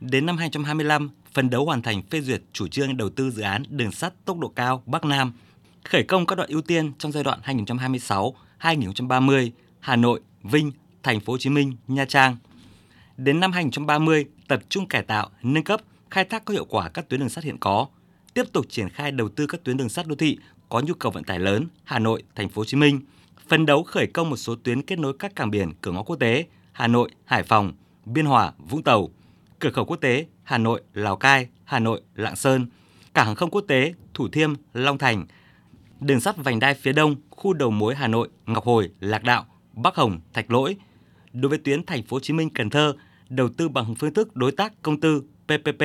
Đến năm 2025, phấn đấu hoàn thành phê duyệt chủ trương đầu tư dự án đường sắt tốc độ cao Bắc Nam, khởi công các đoạn ưu tiên trong giai đoạn 2026-2030 Hà Nội, Vinh, Thành phố Hồ Chí Minh, Nha Trang. Đến năm 2030, tập trung cải tạo, nâng cấp, khai thác có hiệu quả các tuyến đường sắt hiện có, tiếp tục triển khai đầu tư các tuyến đường sắt đô thị có nhu cầu vận tải lớn Hà Nội, Thành phố Hồ Chí Minh, phấn đấu khởi công một số tuyến kết nối các cảng biển cửa ngõ quốc tế Hà Nội, Hải Phòng, Biên Hòa, Vũng Tàu, cửa khẩu quốc tế Hà Nội, Lào Cai, Hà Nội, Lạng Sơn, cảng hàng không quốc tế Thủ Thiêm, Long Thành, đường sắt vành đai phía đông, khu đầu mối Hà Nội, Ngọc Hồi, Lạc Đạo, Bắc Hồng, Thạch Lỗi. Đối với tuyến Thành phố Hồ Chí Minh Cần Thơ, đầu tư bằng phương thức đối tác công tư PPP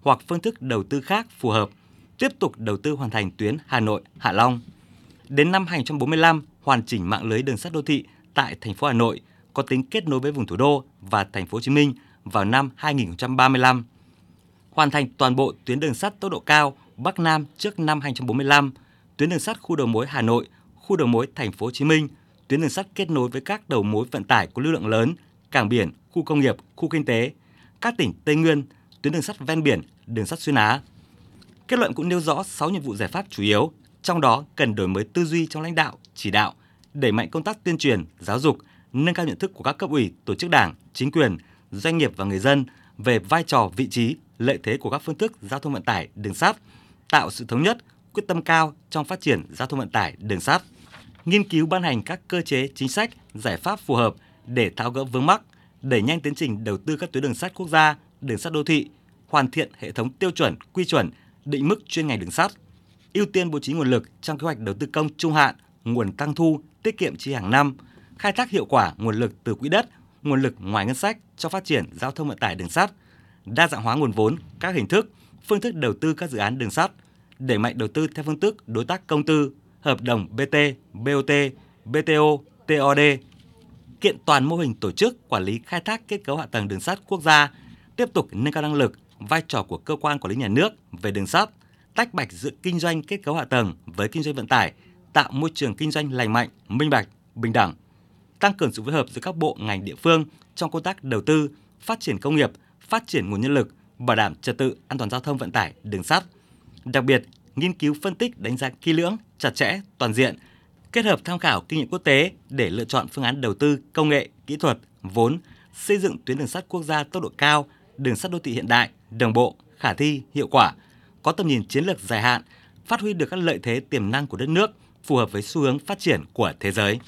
hoặc phương thức đầu tư khác phù hợp, tiếp tục đầu tư hoàn thành tuyến Hà Nội Hạ Long. Đến năm 2045, hoàn chỉnh mạng lưới đường sắt đô thị tại thành phố Hà Nội có tính kết nối với vùng thủ đô và thành phố Hồ Chí Minh vào năm 2035. Hoàn thành toàn bộ tuyến đường sắt tốc độ cao Bắc Nam trước năm 2045, tuyến đường sắt khu đầu mối Hà Nội, khu đầu mối thành phố Hồ Chí Minh, tuyến đường sắt kết nối với các đầu mối vận tải có lưu lượng lớn, cảng biển, khu công nghiệp, khu kinh tế, các tỉnh Tây Nguyên, tuyến đường sắt ven biển, đường sắt xuyên Á. Kết luận cũng nêu rõ 6 nhiệm vụ giải pháp chủ yếu, trong đó cần đổi mới tư duy trong lãnh đạo, chỉ đạo, đẩy mạnh công tác tuyên truyền, giáo dục, nâng cao nhận thức của các cấp ủy, tổ chức đảng, chính quyền, doanh nghiệp và người dân về vai trò, vị trí, lợi thế của các phương thức giao thông vận tải đường sắt, tạo sự thống nhất, quyết tâm cao trong phát triển giao thông vận tải đường sắt, nghiên cứu ban hành các cơ chế, chính sách, giải pháp phù hợp để tháo gỡ vướng mắc, đẩy nhanh tiến trình đầu tư các tuyến đường sắt quốc gia, đường sắt đô thị, hoàn thiện hệ thống tiêu chuẩn, quy chuẩn, định mức chuyên ngành đường sắt, ưu tiên bố trí nguồn lực trong kế hoạch đầu tư công trung hạn, nguồn tăng thu, tiết kiệm chi hàng năm, khai thác hiệu quả nguồn lực từ quỹ đất, nguồn lực ngoài ngân sách cho phát triển giao thông vận tải đường sắt, đa dạng hóa nguồn vốn, các hình thức, phương thức đầu tư các dự án đường sắt, đẩy mạnh đầu tư theo phương thức đối tác công tư, hợp đồng BT, BOT, BTO, TOD, kiện toàn mô hình tổ chức quản lý khai thác kết cấu hạ tầng đường sắt quốc gia, tiếp tục nâng cao năng lực, vai trò của cơ quan quản lý nhà nước về đường sắt, tách bạch giữa kinh doanh kết cấu hạ tầng với kinh doanh vận tải, tạo môi trường kinh doanh lành mạnh, minh bạch, bình đẳng, tăng cường sự phối hợp giữa các bộ ngành địa phương trong công tác đầu tư, phát triển công nghiệp, phát triển nguồn nhân lực, bảo đảm trật tự an toàn giao thông vận tải đường sắt. Đặc biệt, nghiên cứu phân tích đánh giá kỹ lưỡng, chặt chẽ, toàn diện, kết hợp tham khảo kinh nghiệm quốc tế để lựa chọn phương án đầu tư công nghệ, kỹ thuật, vốn, xây dựng tuyến đường sắt quốc gia tốc độ cao, đường sắt đô thị hiện đại, đồng bộ, khả thi, hiệu quả, có tầm nhìn chiến lược dài hạn, phát huy được các lợi thế tiềm năng của đất nước, phù hợp với xu hướng phát triển của thế giới.